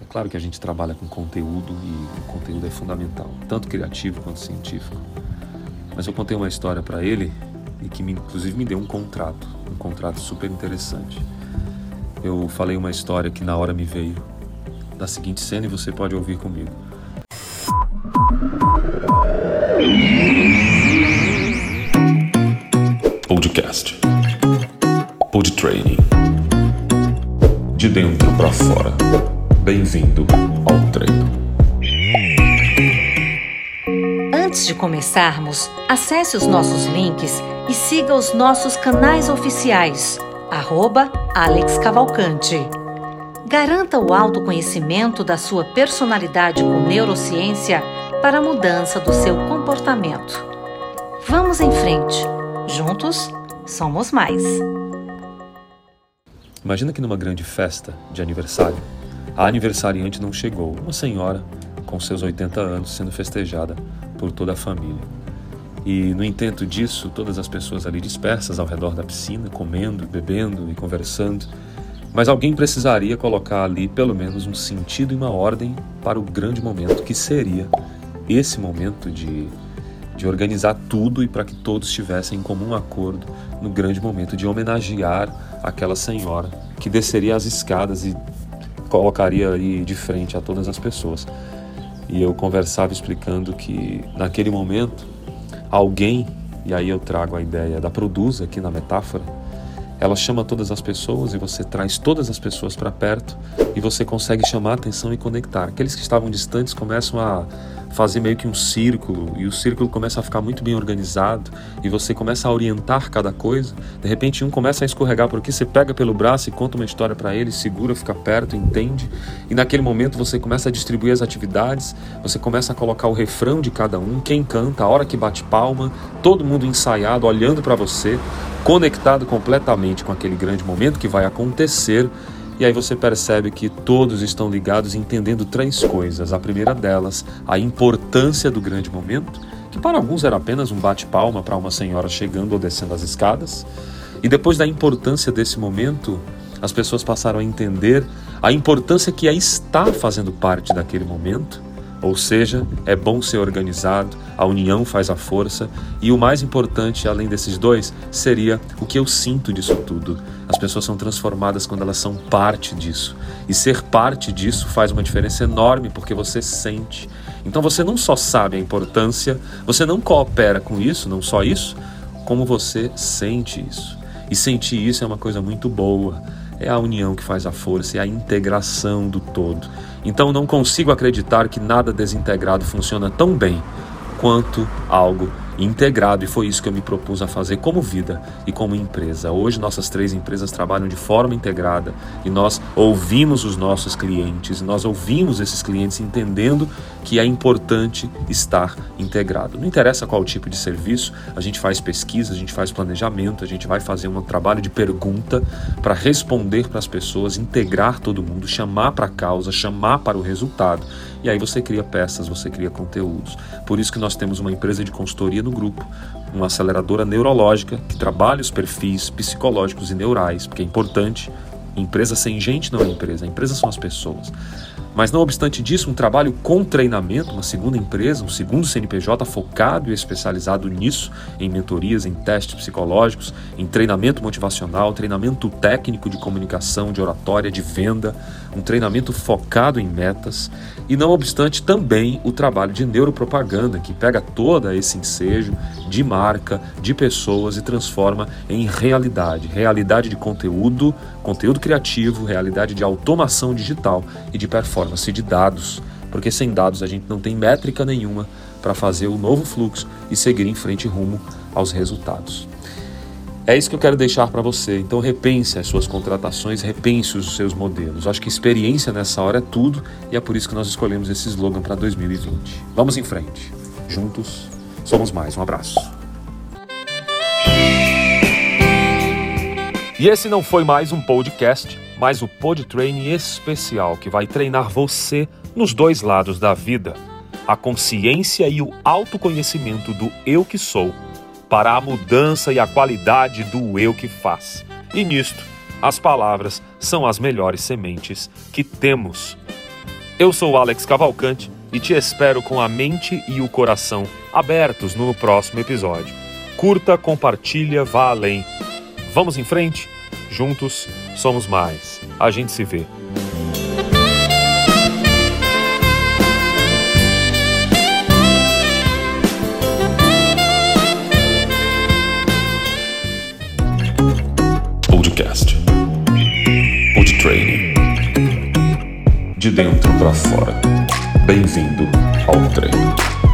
É claro que a gente trabalha com conteúdo e o conteúdo é fundamental, tanto criativo quanto científico. Mas eu contei uma história para ele e que me, inclusive me deu um contrato, um contrato super interessante. Eu falei uma história que na hora me veio da seguinte cena e você pode ouvir comigo. Podcast. Pod Training. De dentro para fora. Bem-vindo ao treino. Antes de começarmos, acesse os nossos links e siga os nossos canais oficiais. Arroba Alex Cavalcante. Garanta o autoconhecimento da sua personalidade com neurociência para a mudança do seu comportamento. Vamos em frente. Juntos, somos mais. Imagina que numa grande festa de aniversário, a aniversariante não chegou, uma senhora com seus 80 anos sendo festejada por toda a família. E no intento disso, todas as pessoas ali dispersas ao redor da piscina, comendo, bebendo e conversando, mas alguém precisaria colocar ali pelo menos um sentido e uma ordem para o grande momento que seria esse momento de, de organizar tudo e para que todos tivessem em comum acordo no grande momento de homenagear aquela senhora que desceria as escadas e colocaria ali de frente a todas as pessoas. E eu conversava explicando que naquele momento alguém, e aí eu trago a ideia da produza aqui na metáfora, ela chama todas as pessoas e você traz todas as pessoas para perto e você consegue chamar atenção e conectar. Aqueles que estavam distantes começam a fazer meio que um círculo e o círculo começa a ficar muito bem organizado e você começa a orientar cada coisa. De repente um começa a escorregar por aqui, você pega pelo braço e conta uma história para ele, segura, fica perto, entende. E naquele momento você começa a distribuir as atividades, você começa a colocar o refrão de cada um, quem canta, a hora que bate palma, todo mundo ensaiado, olhando para você conectado completamente com aquele grande momento que vai acontecer. E aí você percebe que todos estão ligados entendendo três coisas. A primeira delas, a importância do grande momento, que para alguns era apenas um bate-palma para uma senhora chegando ou descendo as escadas. E depois da importância desse momento, as pessoas passaram a entender a importância que é estar fazendo parte daquele momento ou seja, é bom ser organizado, a união faz a força, e o mais importante, além desses dois, seria o que eu sinto disso tudo. As pessoas são transformadas quando elas são parte disso. E ser parte disso faz uma diferença enorme porque você sente. Então você não só sabe a importância, você não coopera com isso, não só isso, como você sente isso. E sentir isso é uma coisa muito boa. É a união que faz a força, é a integração do todo. Então não consigo acreditar que nada desintegrado funciona tão bem quanto algo integrado e foi isso que eu me propus a fazer como vida e como empresa. Hoje nossas três empresas trabalham de forma integrada e nós ouvimos os nossos clientes, nós ouvimos esses clientes entendendo que é importante estar integrado. Não interessa qual tipo de serviço, a gente faz pesquisa, a gente faz planejamento, a gente vai fazer um trabalho de pergunta para responder para as pessoas, integrar todo mundo, chamar para a causa, chamar para o resultado. E aí você cria peças, você cria conteúdos. Por isso que nós temos uma empresa de consultoria no grupo, uma aceleradora neurológica que trabalha os perfis psicológicos e neurais, porque é importante. Empresa sem gente não é empresa, a empresa são as pessoas. Mas não obstante disso, um trabalho com treinamento, uma segunda empresa, um segundo CNPJ focado e especializado nisso, em mentorias, em testes psicológicos, em treinamento motivacional, treinamento técnico de comunicação, de oratória, de venda, um treinamento focado em metas e não obstante também o trabalho de neuropropaganda, que pega todo esse ensejo de marca, de pessoas e transforma em realidade, realidade de conteúdo, conteúdo criativo, realidade de automação digital e de performance de dados, porque sem dados a gente não tem métrica nenhuma para fazer o novo fluxo e seguir em frente rumo aos resultados. É isso que eu quero deixar para você. Então repense as suas contratações, repense os seus modelos. Acho que experiência nessa hora é tudo e é por isso que nós escolhemos esse slogan para 2020. Vamos em frente. Juntos somos mais. Um abraço. E esse não foi mais um podcast, mas o Pod Training especial que vai treinar você nos dois lados da vida: a consciência e o autoconhecimento do eu que sou para a mudança e a qualidade do eu que faz. E nisto, As palavras são as melhores sementes que temos. Eu sou Alex Cavalcante e te espero com a mente e o coração abertos no próximo episódio. Curta, compartilha, vá além. Vamos em frente? Juntos somos mais. A gente se vê. Podcast. Pod Training. De dentro para fora. Bem-vindo ao treino.